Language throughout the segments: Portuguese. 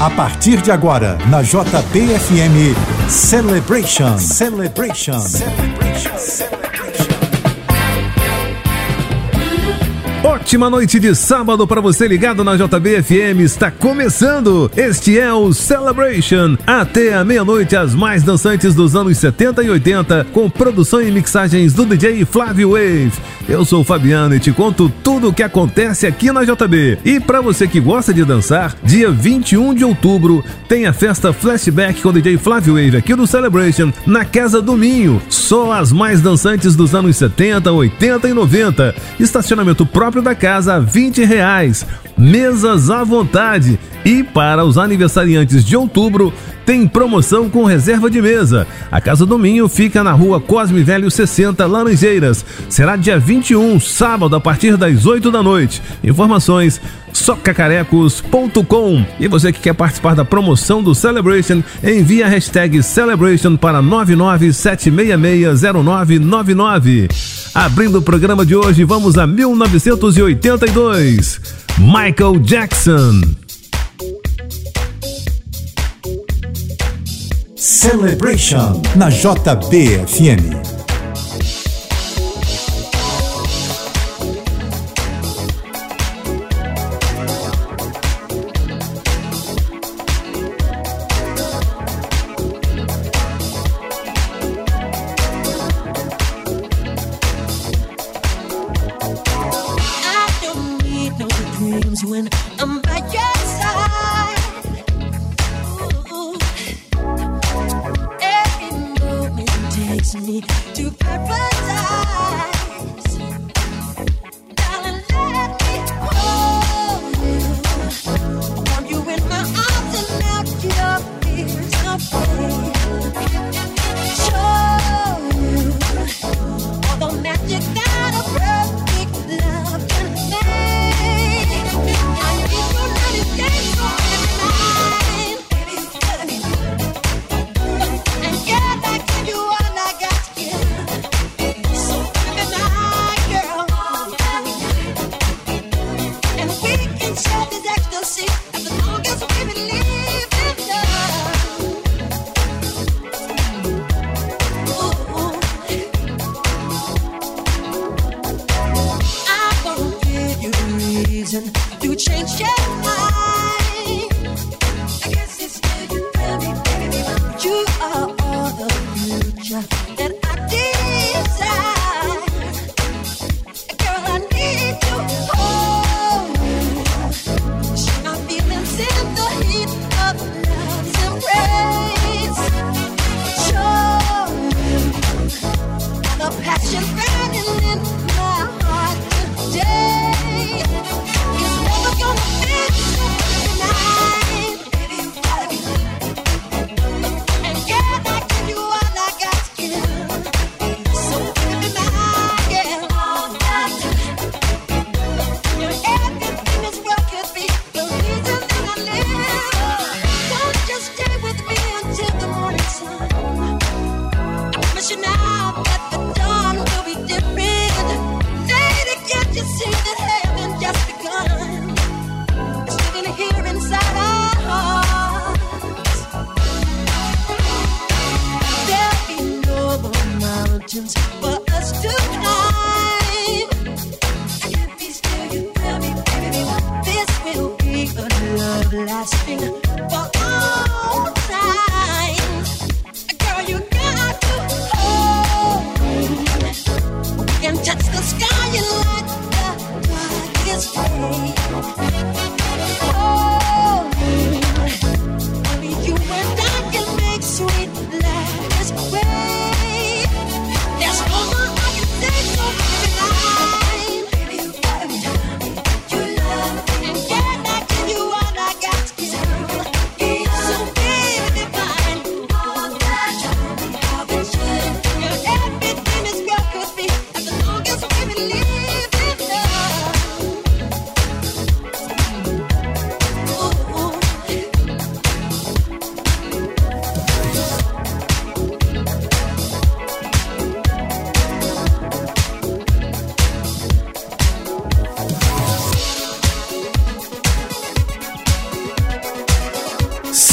A partir de agora, na JBFM Celebration. Celebration. Celebration. Celebration. Ótima noite de sábado para você ligado na JBFM. Está começando. Este é o Celebration. Até a meia-noite, as mais dançantes dos anos 70 e 80, com produção e mixagens do DJ Flávio Wave. Eu sou o Fabiano e te conto tudo o que acontece aqui na JB. E para você que gosta de dançar, dia 21 de outubro tem a festa Flashback com o DJ Flávio Wave aqui no Celebration, na Casa do Minho. Só as mais dançantes dos anos 70, 80 e 90. Estacionamento próprio da casa, 20 reais. Mesas à vontade. E para os aniversariantes de outubro, tem promoção com reserva de mesa. A Casa do Minho fica na rua Cosme Velho 60, Laranjeiras. Será dia 21, sábado, a partir das 8 da noite. Informações socacarecos.com. E você que quer participar da promoção do Celebration, envie a hashtag Celebration para 997660999. Abrindo o programa de hoje, vamos a 1982. Michael Jackson. Celebration na JBFM.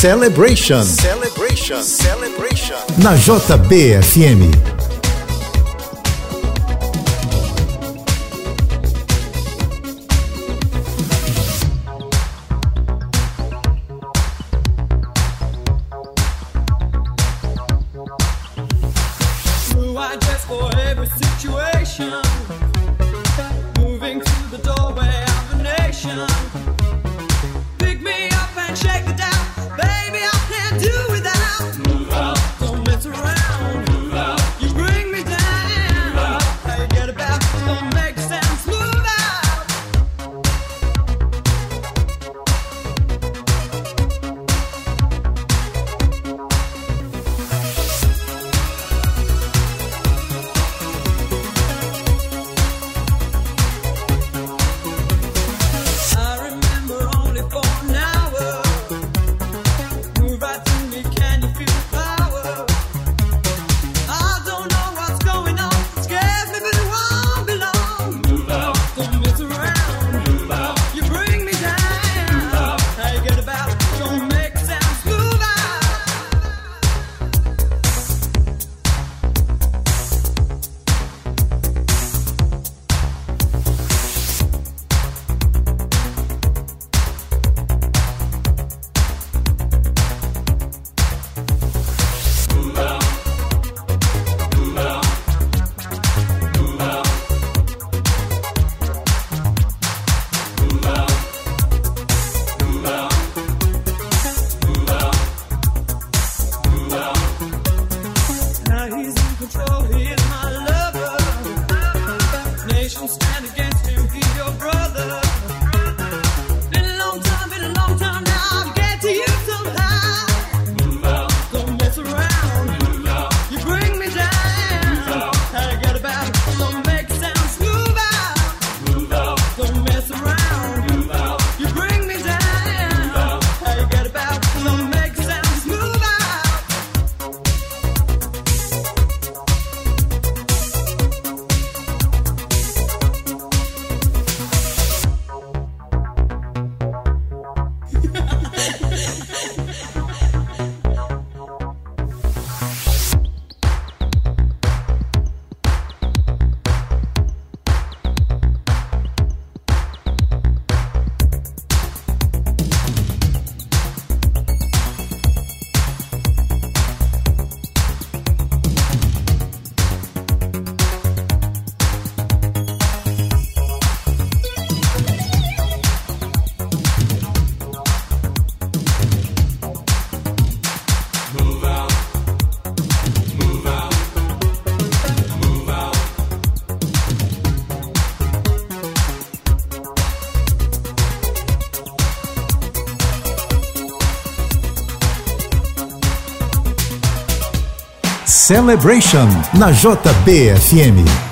Celebration. Celebration. Celebration. Na JBFM. Celebration na JBFM.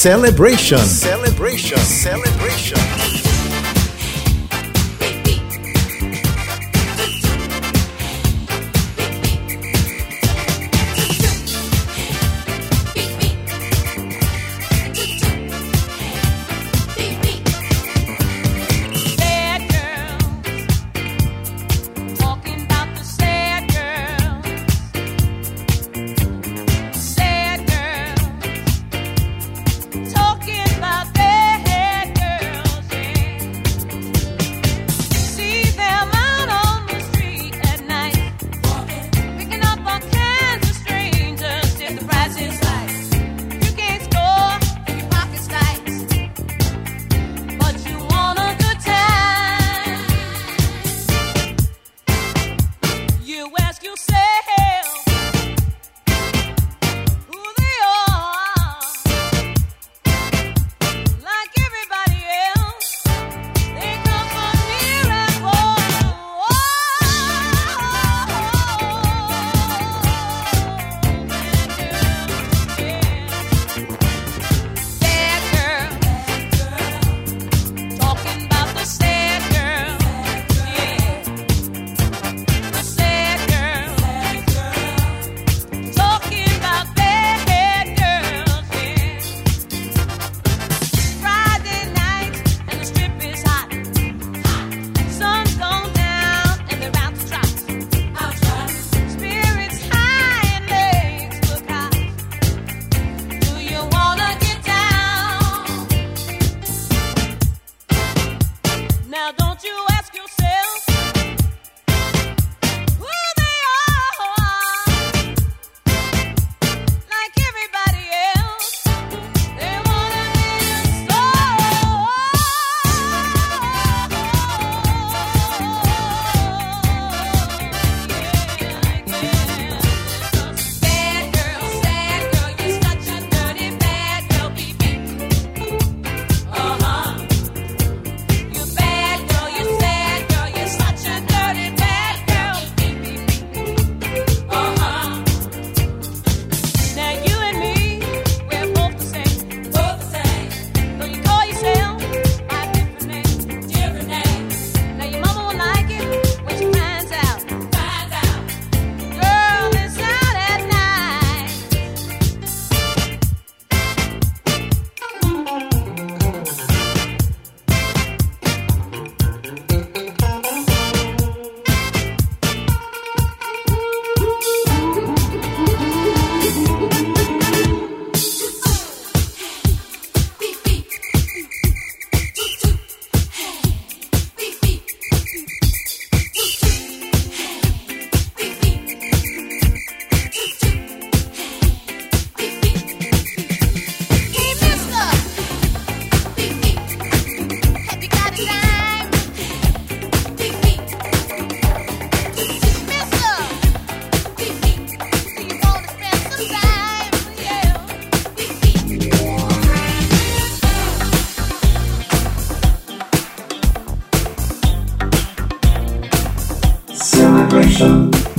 Celebration. Celebration. Celebration.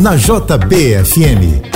Na JBFM.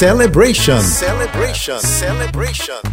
Celebration. Celebration. Celebration.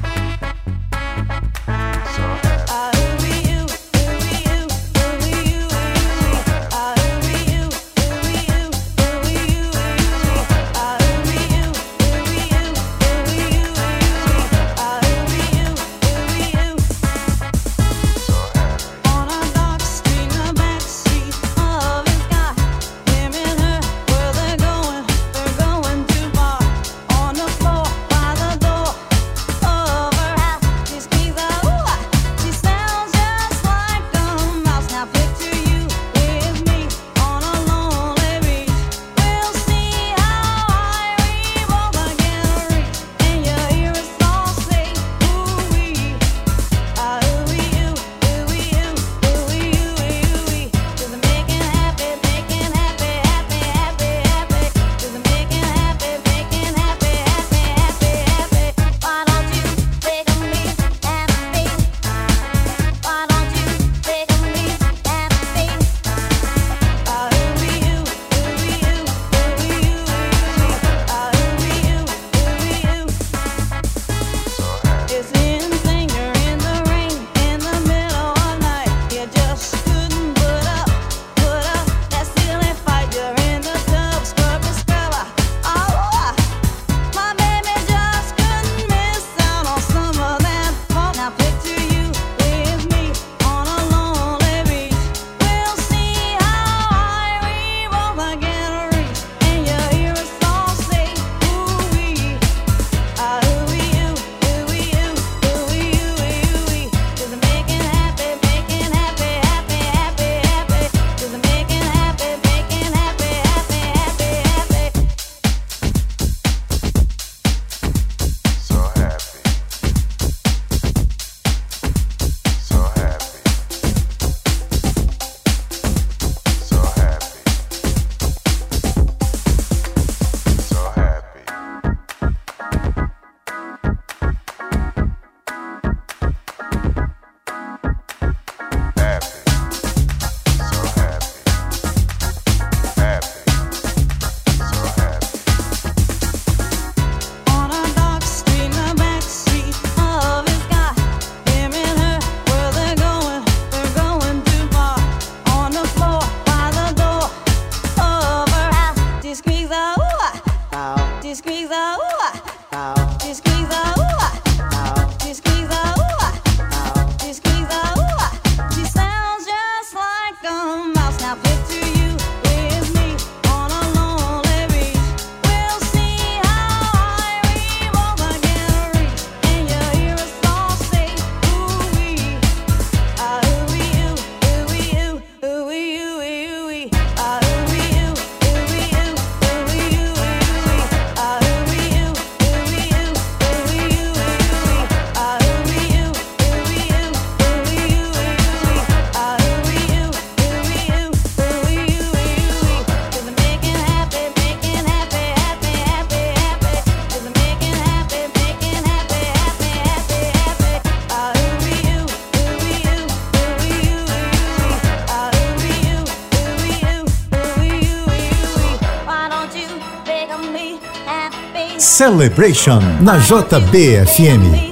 Celebration na JBFM.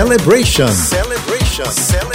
Celebration. Celebration. Celebration.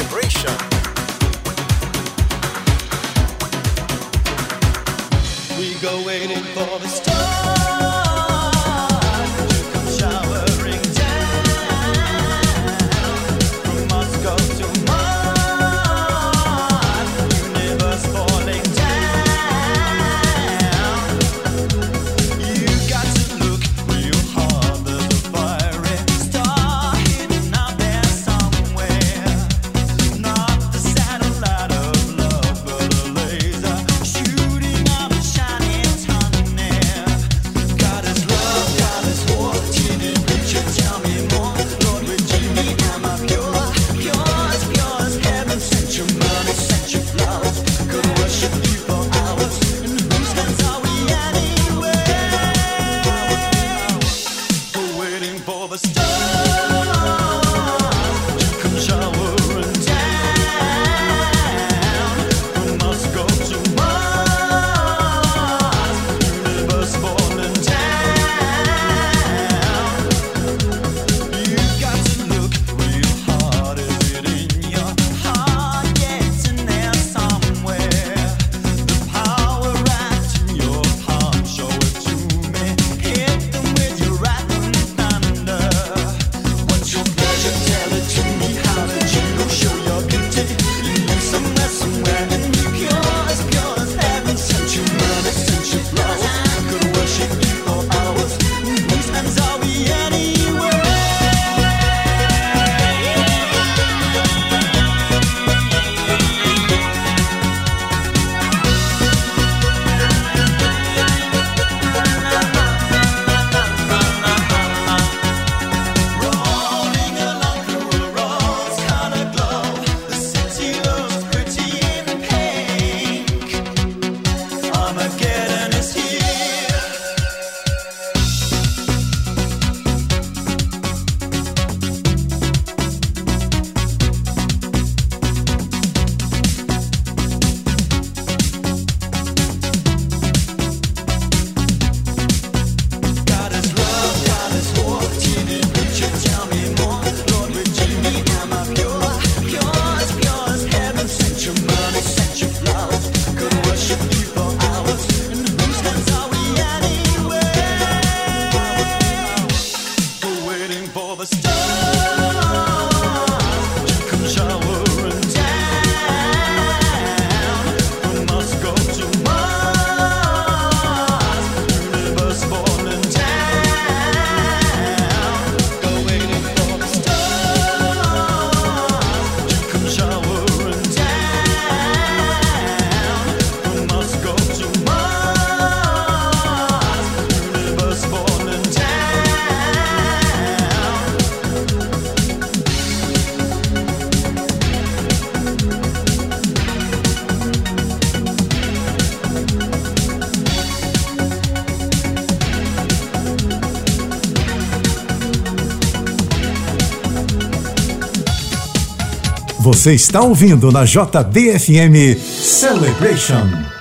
Você está ouvindo na JBFM Celebration.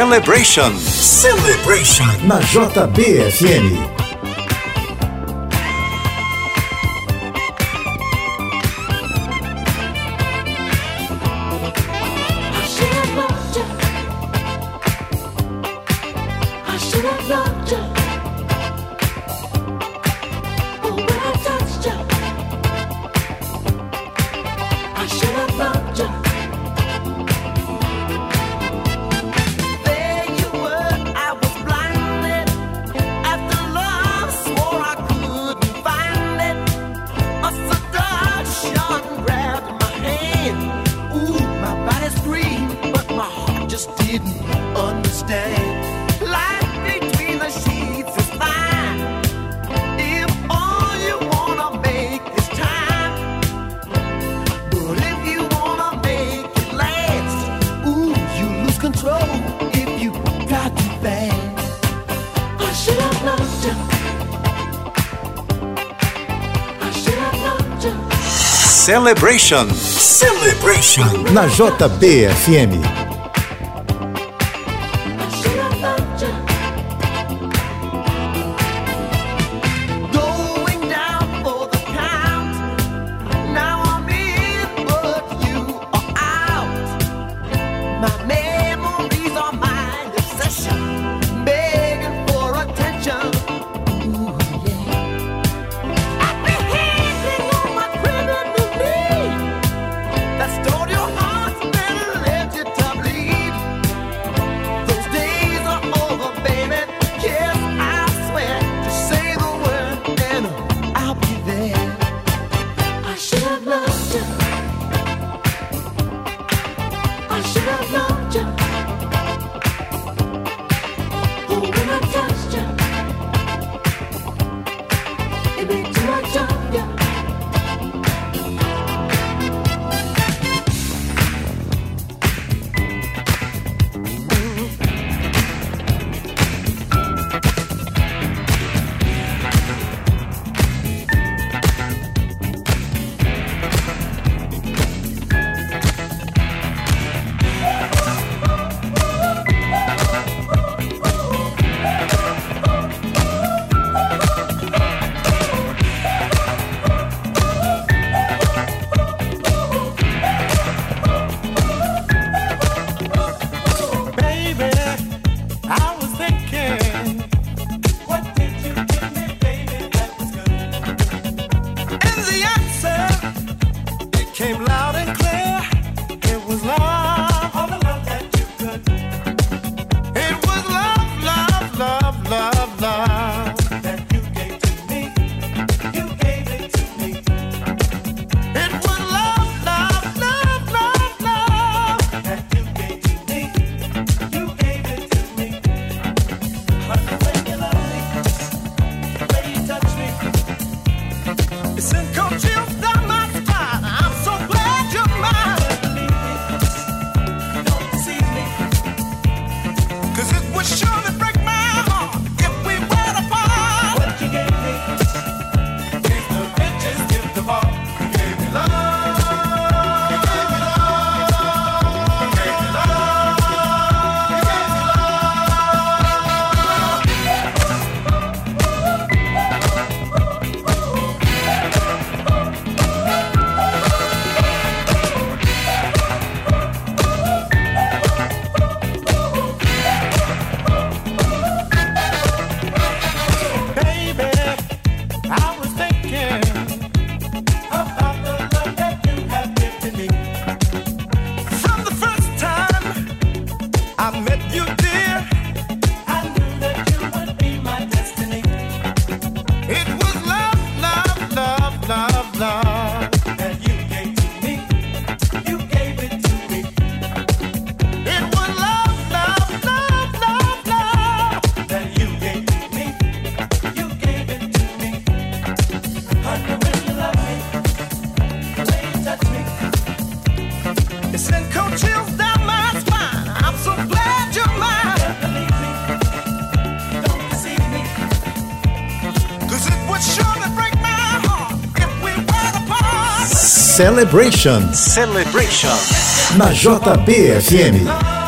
Celebration. Celebration. Na JBFM. Celebration. Celebration. Na JBFM. Celebration. Celebration. Na JBFM.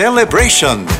Celebration.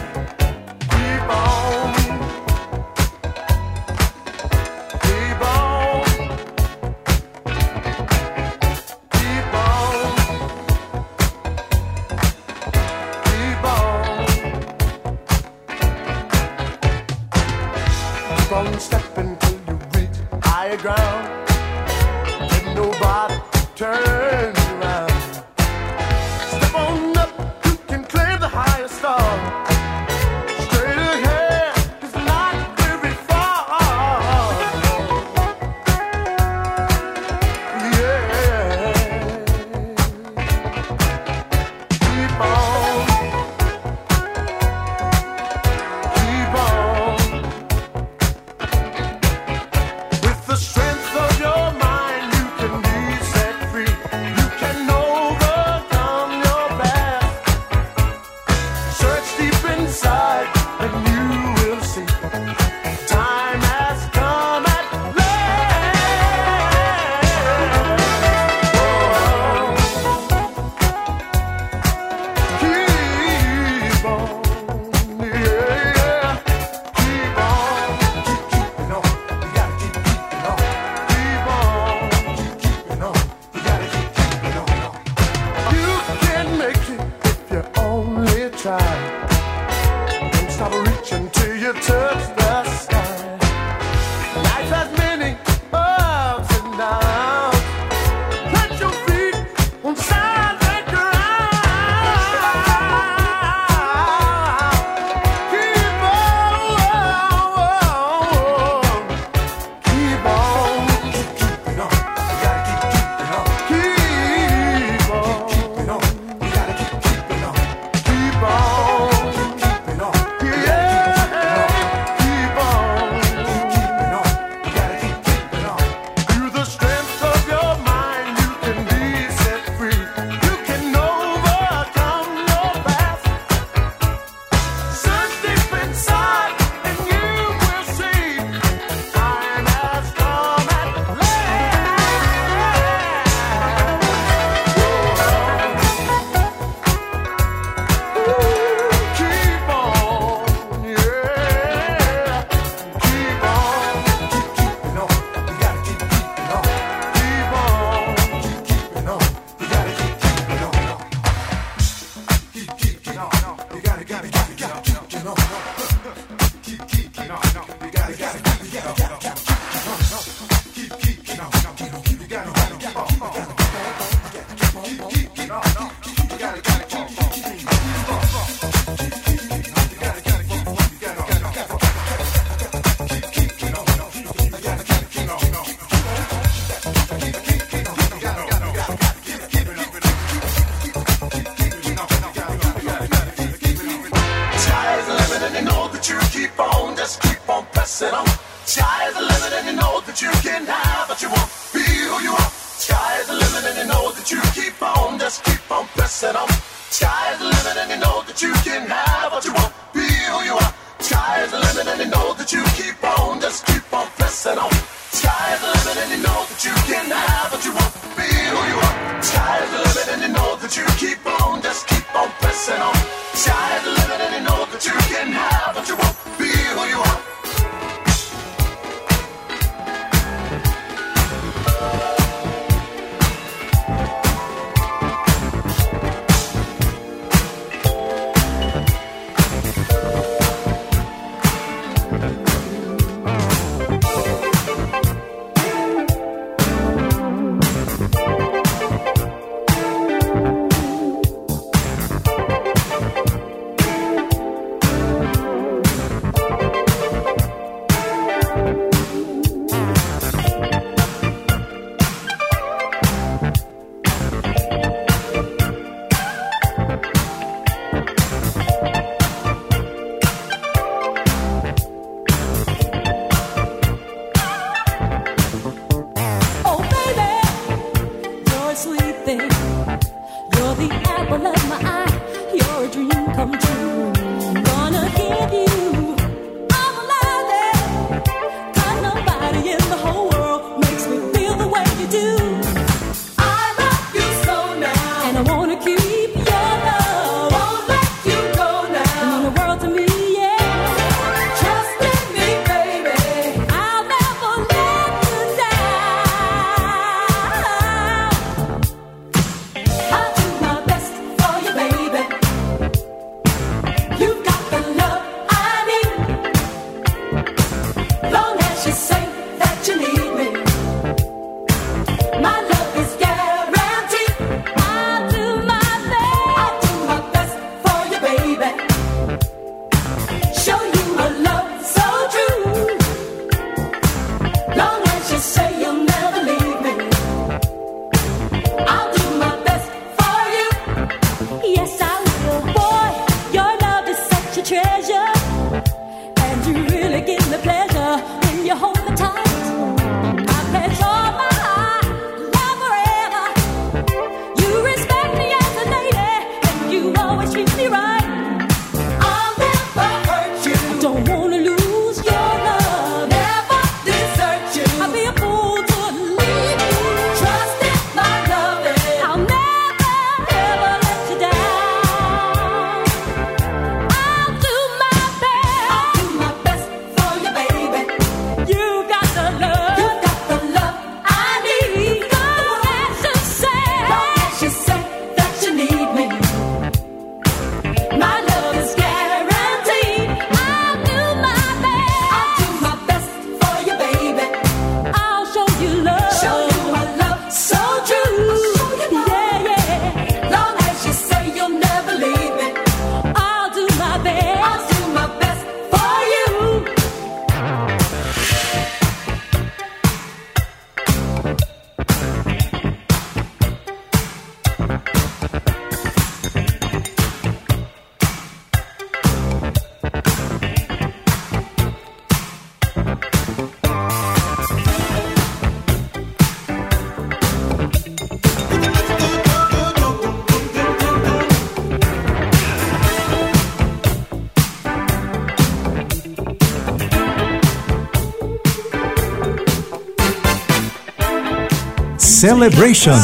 Celebration,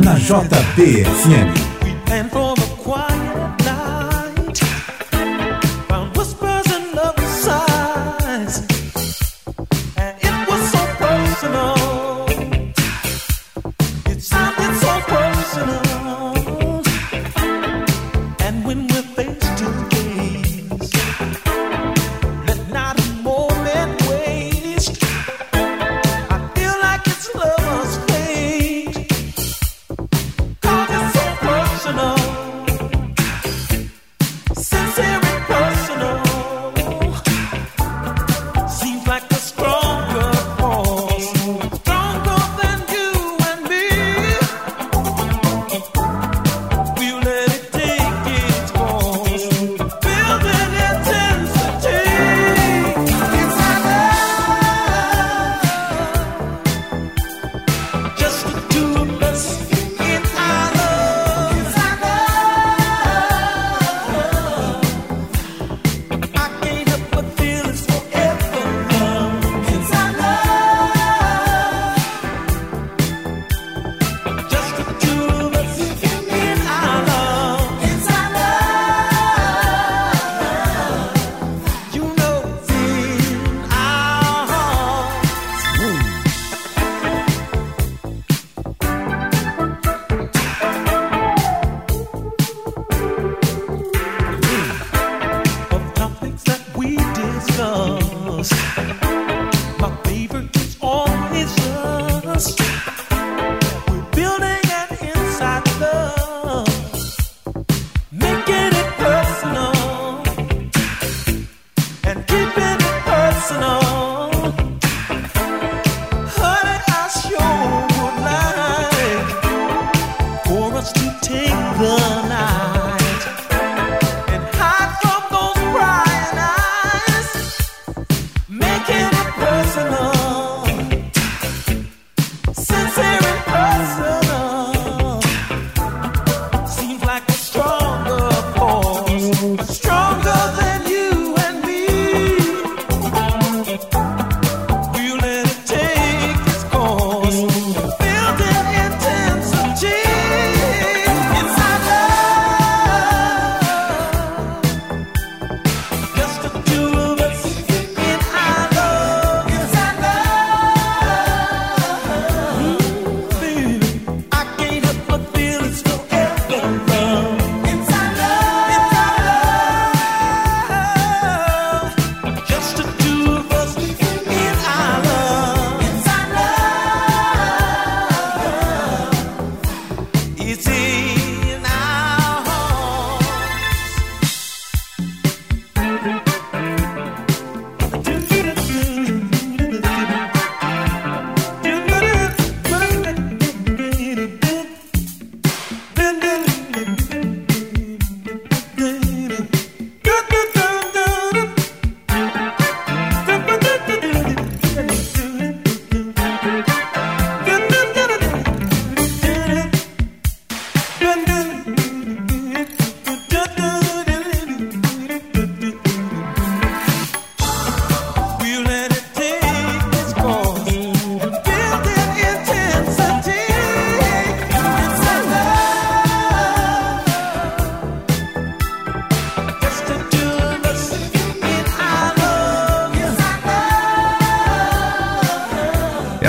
na JBFM.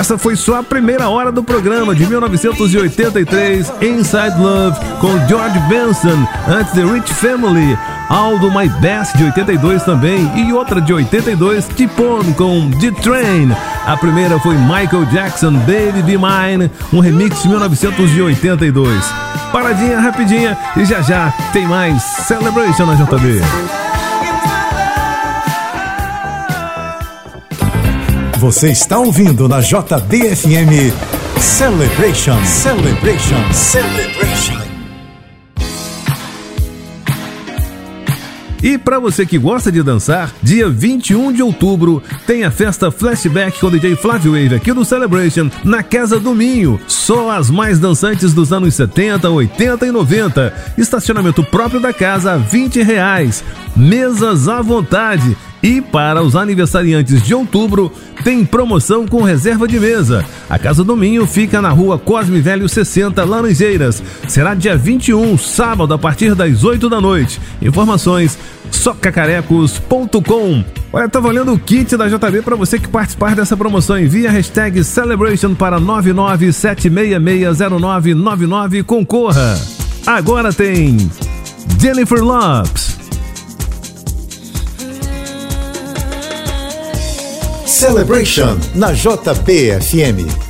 Essa foi só a primeira hora do programa de 1983, Inside Love, com George Benson, antes The Rich Family, Aldo My Best de 82 também e outra de 82, Tipon com The Train. A primeira foi Michael Jackson, Baby Be Mine, um remix de 1982. Paradinha rapidinha e já já tem mais Celebration na JB. Você está ouvindo na JDFM Celebration, Celebration, Celebration. E para você que gosta de dançar, dia 21 de outubro tem a festa Flashback com o DJ Flávio Wave aqui no Celebration, na Casa do Minho. Só as mais dançantes dos anos 70, 80 e 90. Estacionamento próprio da casa, 20 reais. Mesas à vontade e para os aniversariantes de outubro, tem promoção com reserva de mesa. A Casa do Minho fica na rua Cosme Velho 60, Laranjeiras. Será dia 21, sábado, a partir das 8 da noite. Informações socacarecos.com. Olha, tá valendo o kit da JB para você que participar dessa promoção. Envie a hashtag Celebration para 997660999 concorra. Agora tem Jennifer Lopes. Celebration na JPFM.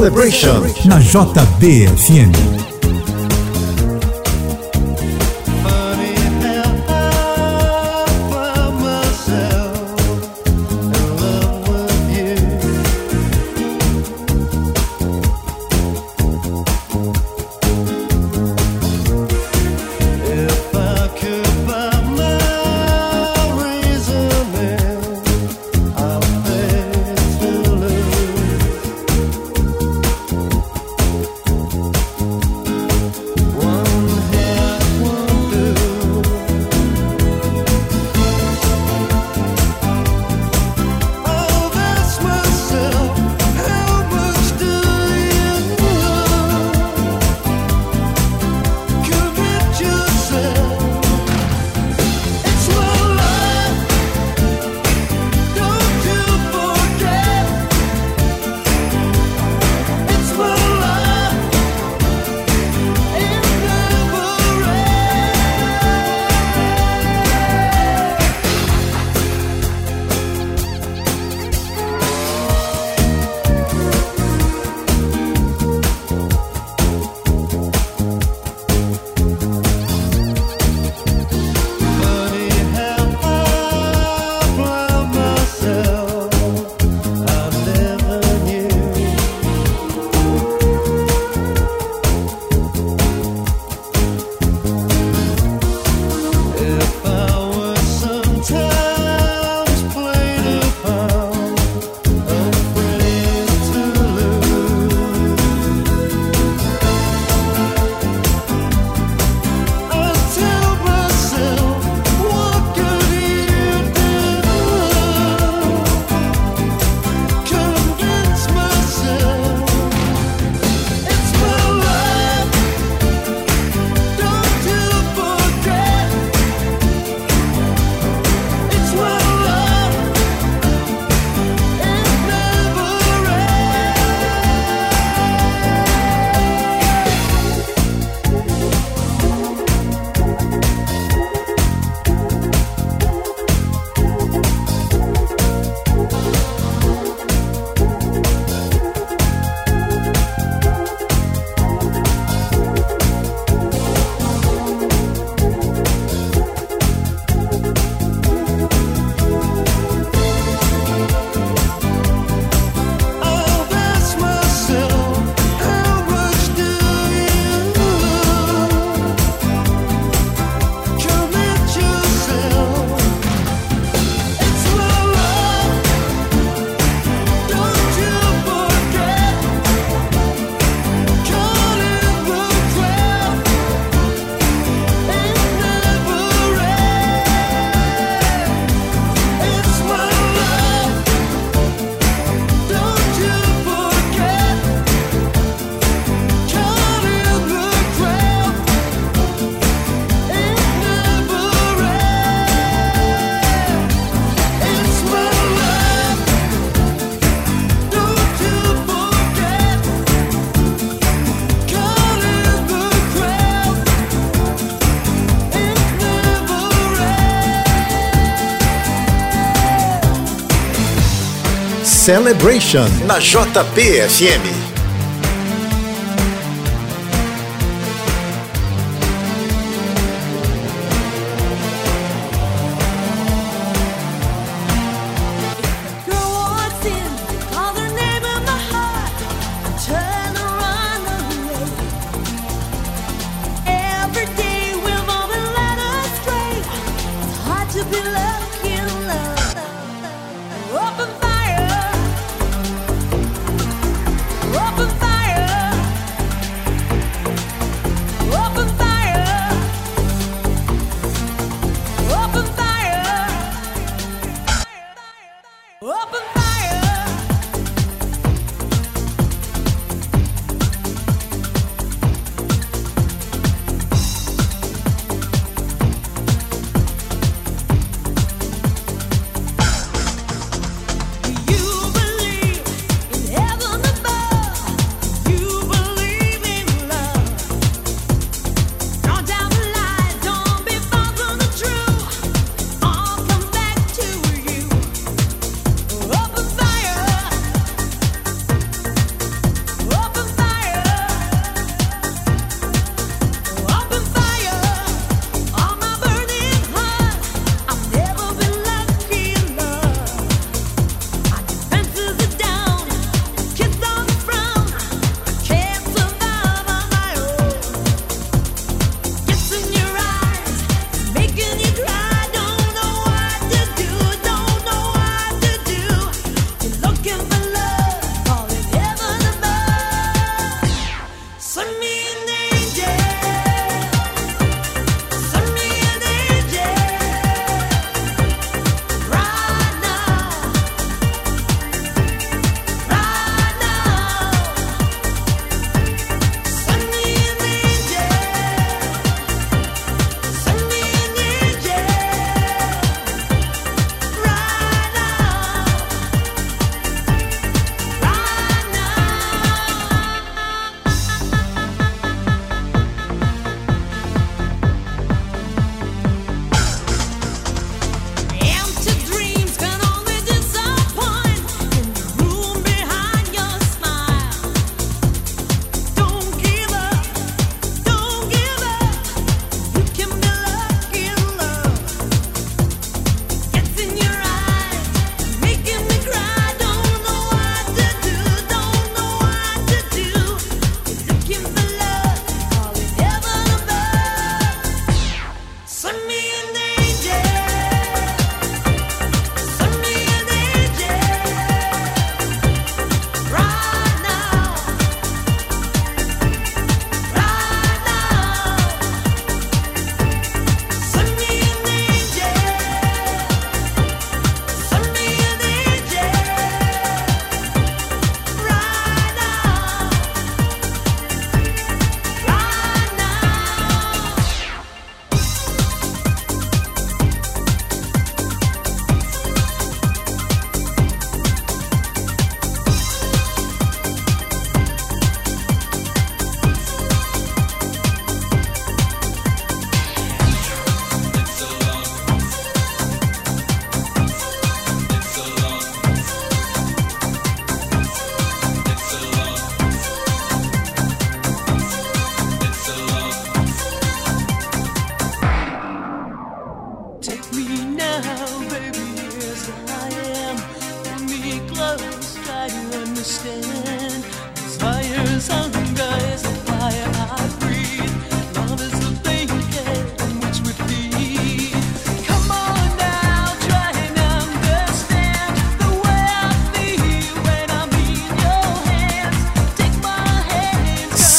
Celebration na JBFM. Celebration na JBFM.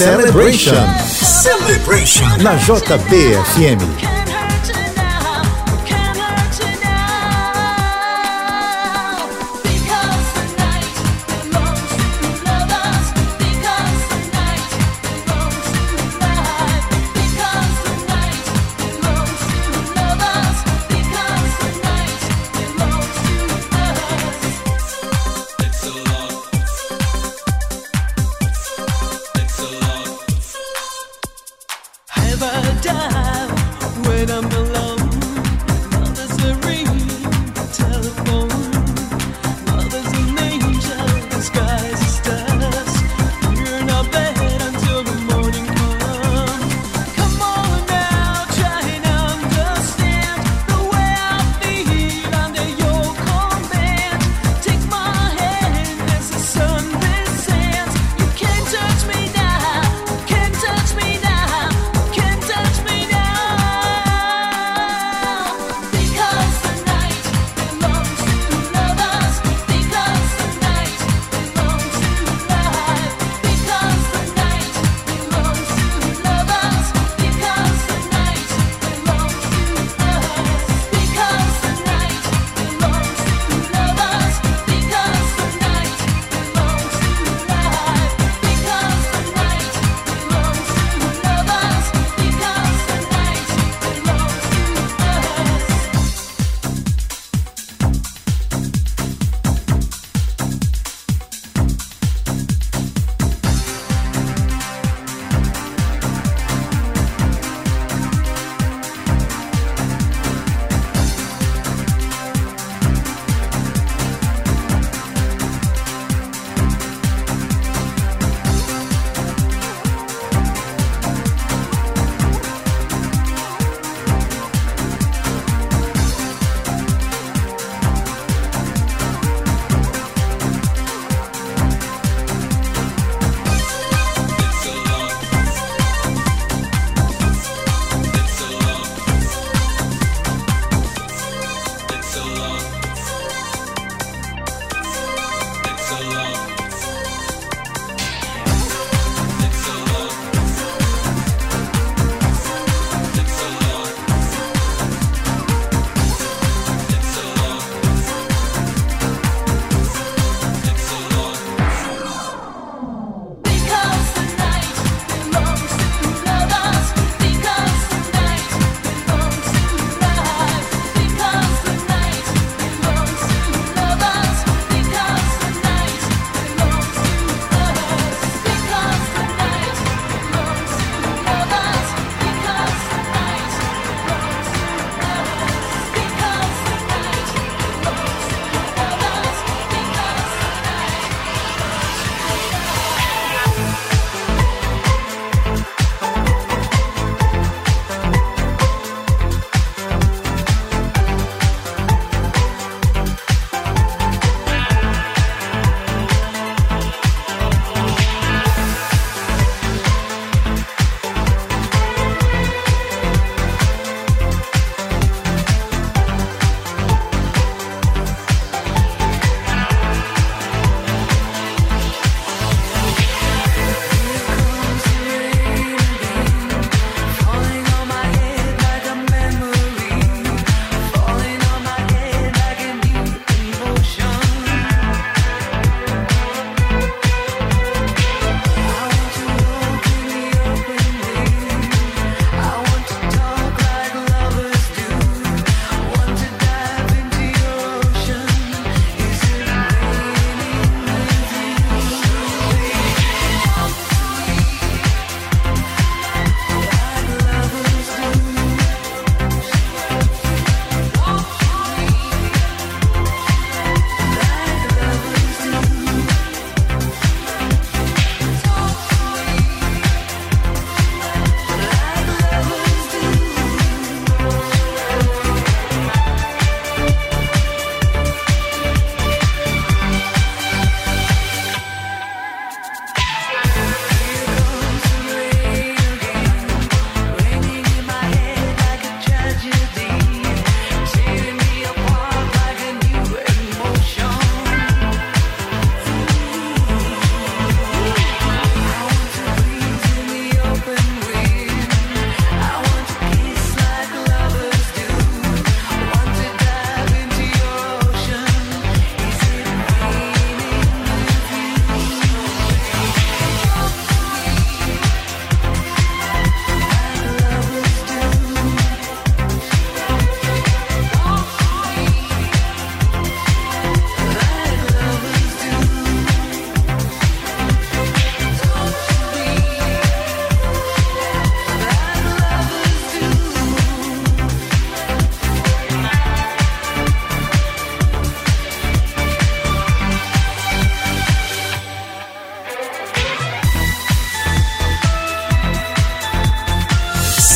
Celebration. Celebration. Na JBFM.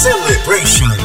Celebration.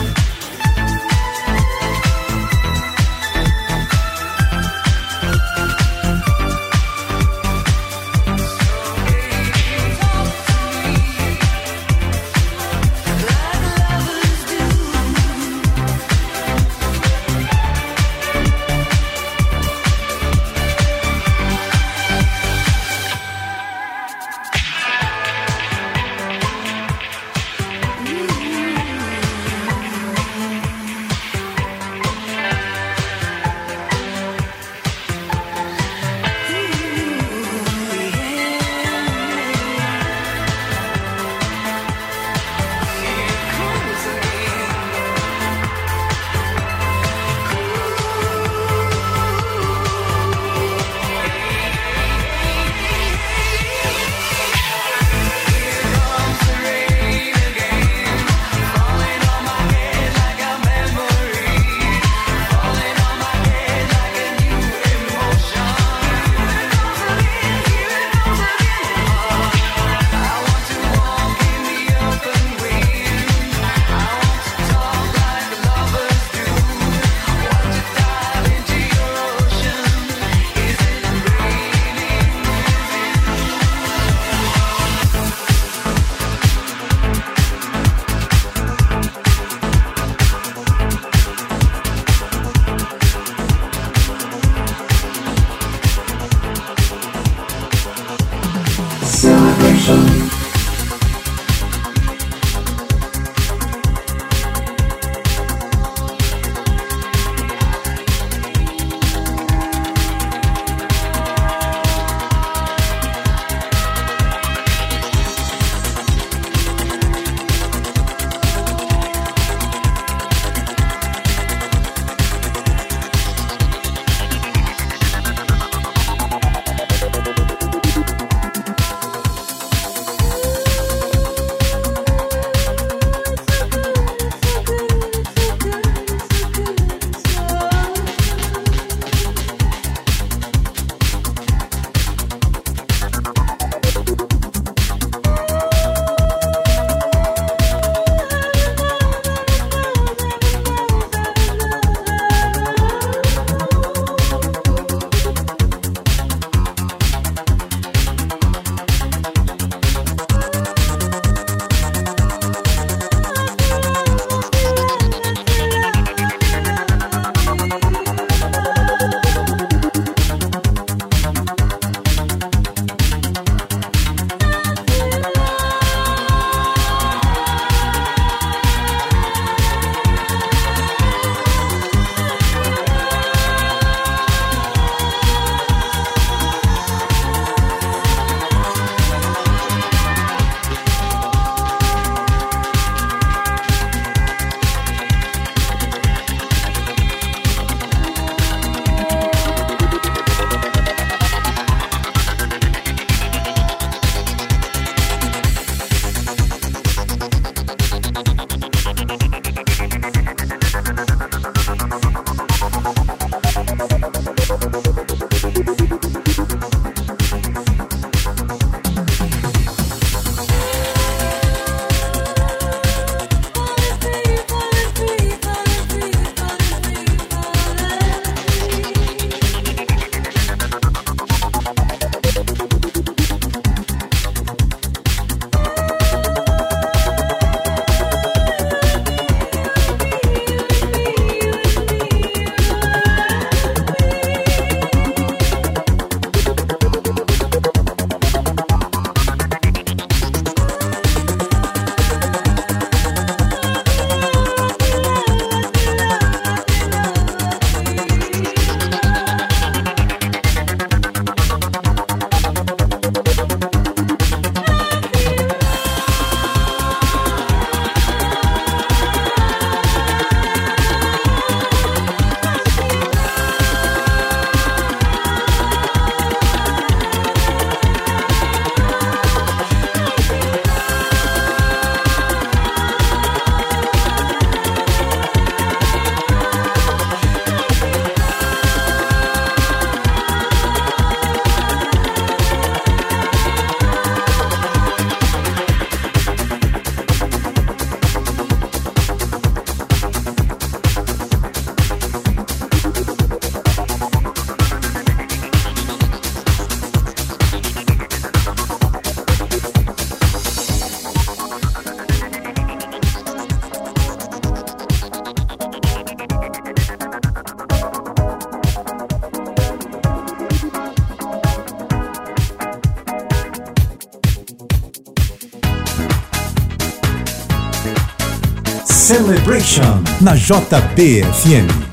Celebration na JBFM.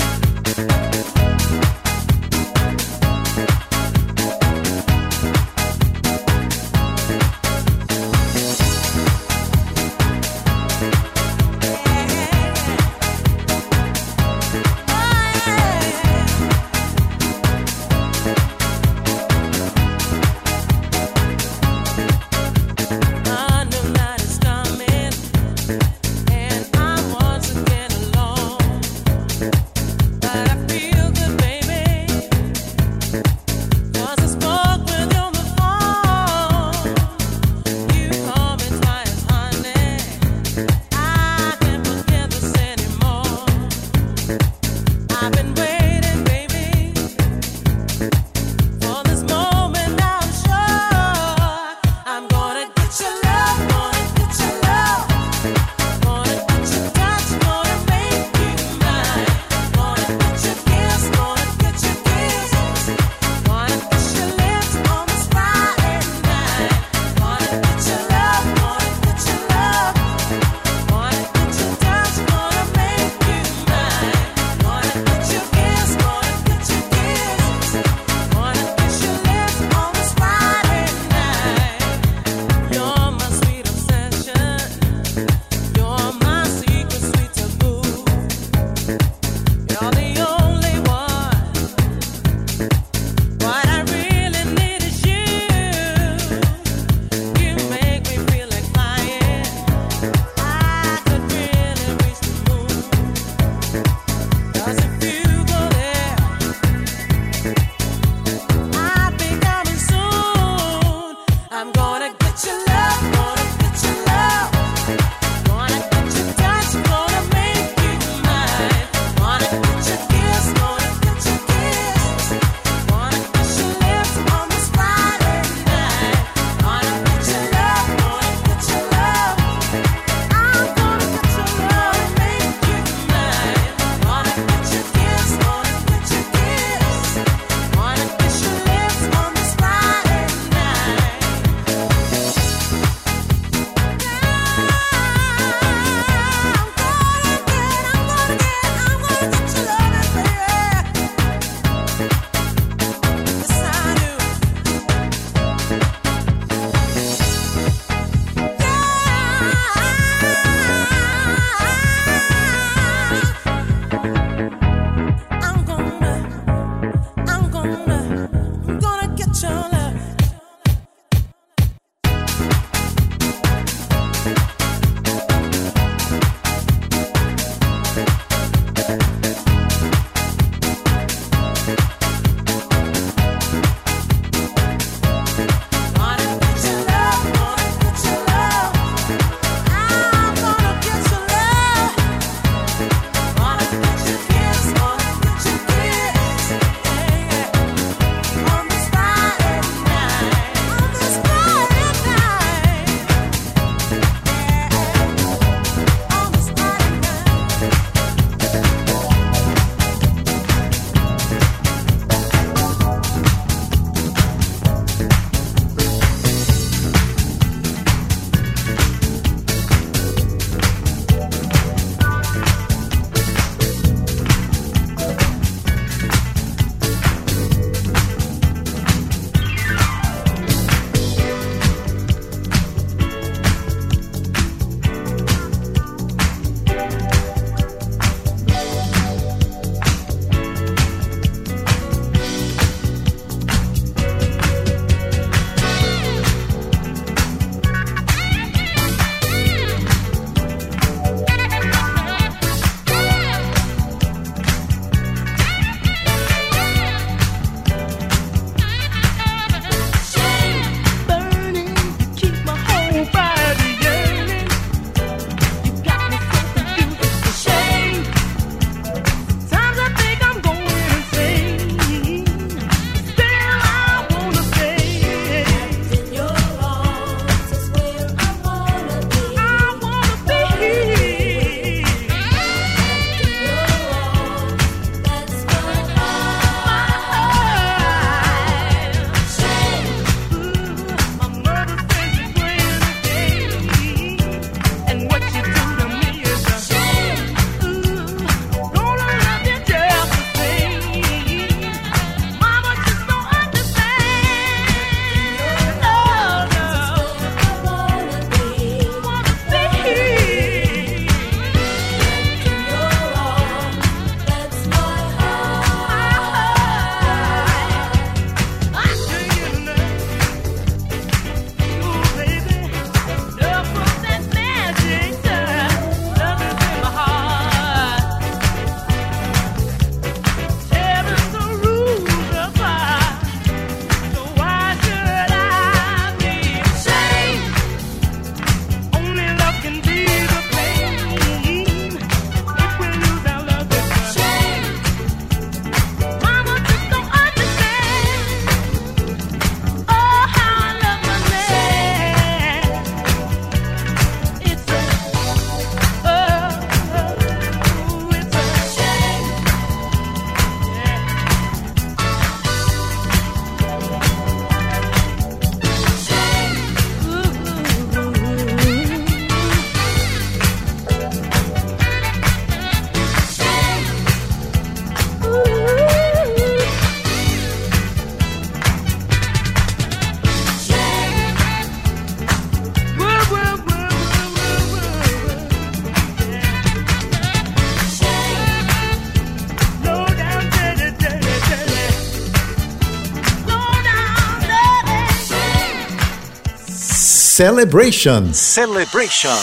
Celebration Celebration.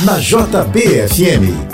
na JBFM.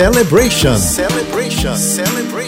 Celebration Celebration. Celebration.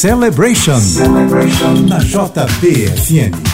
Celebration. Na JBFM.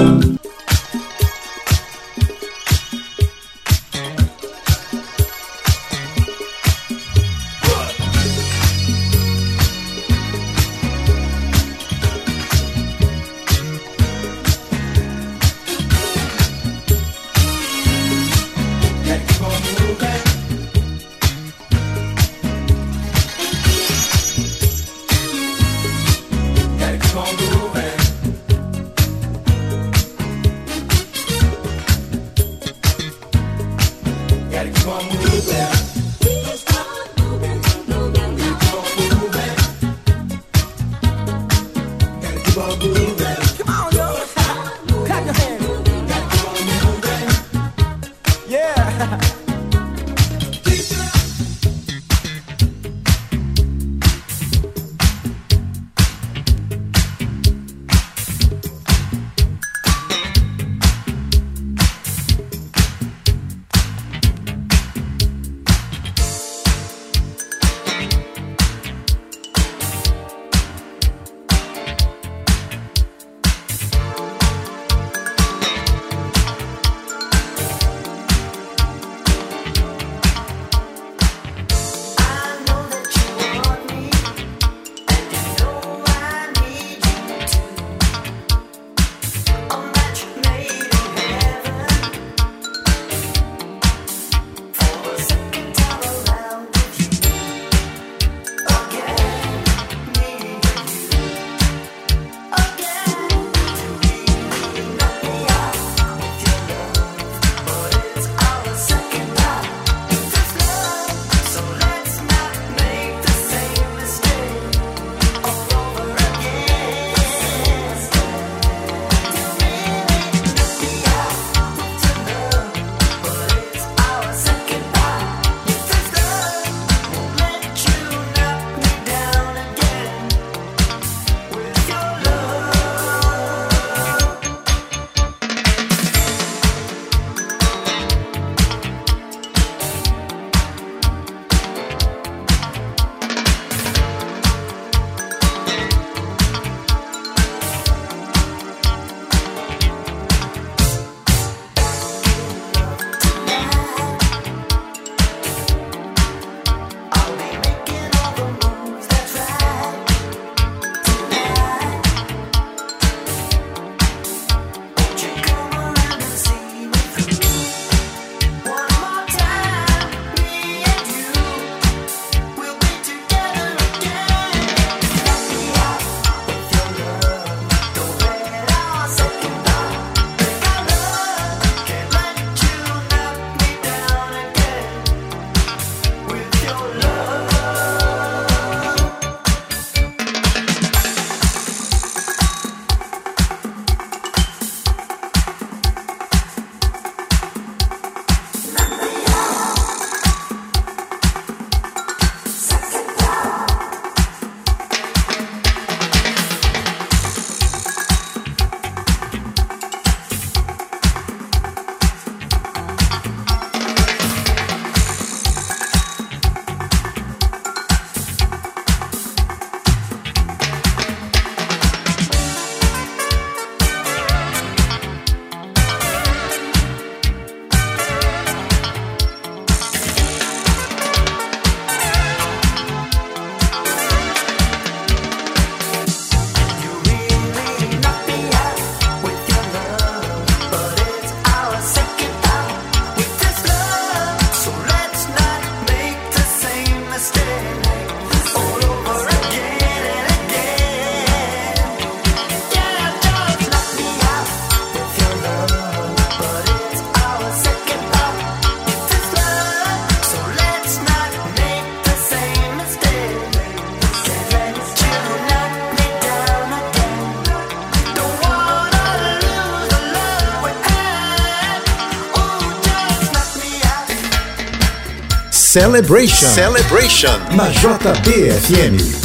Celebration. Come Celebration. Celebration. Na JBFM.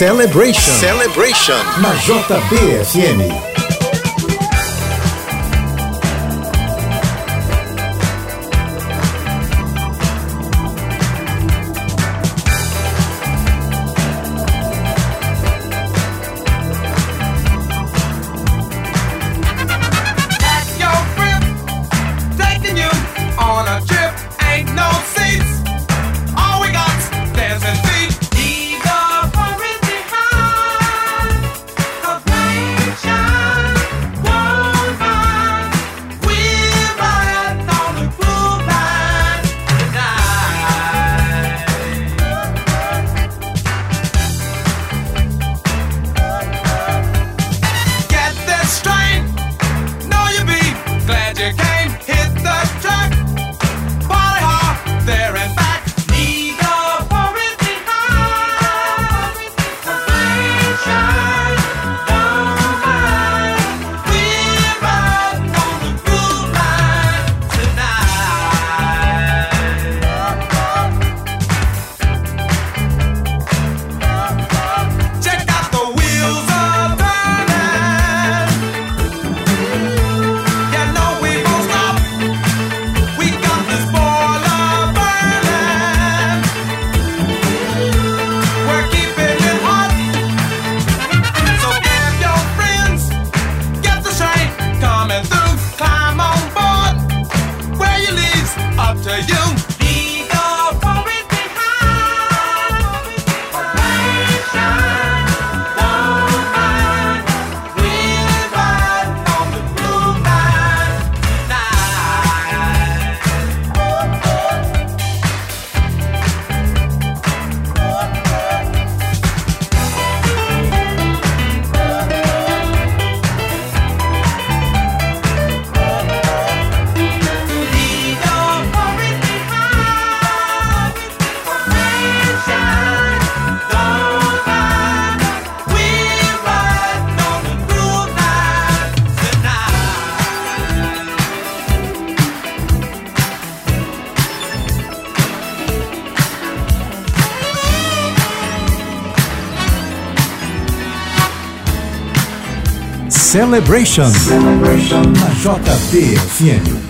Celebration. Celebration. Na JBFM. Celebration. Na JBFM.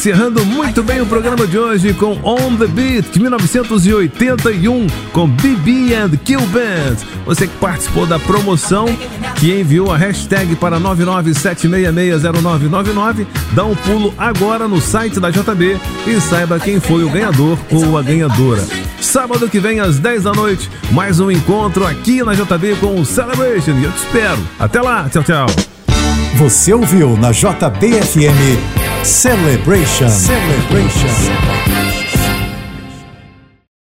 Encerrando muito bem o programa de hoje com On The Beat, de 1981, com BB and Kill Band. Você que participou da promoção, que enviou a hashtag para 997660999, dá um pulo agora no site da JB e saiba quem foi o ganhador ou a ganhadora. Sábado que vem às 10 da noite, mais um encontro aqui na JB com o Celebration e eu te espero. Até lá, tchau, tchau. Você ouviu na JBFM Celebration. Celebration.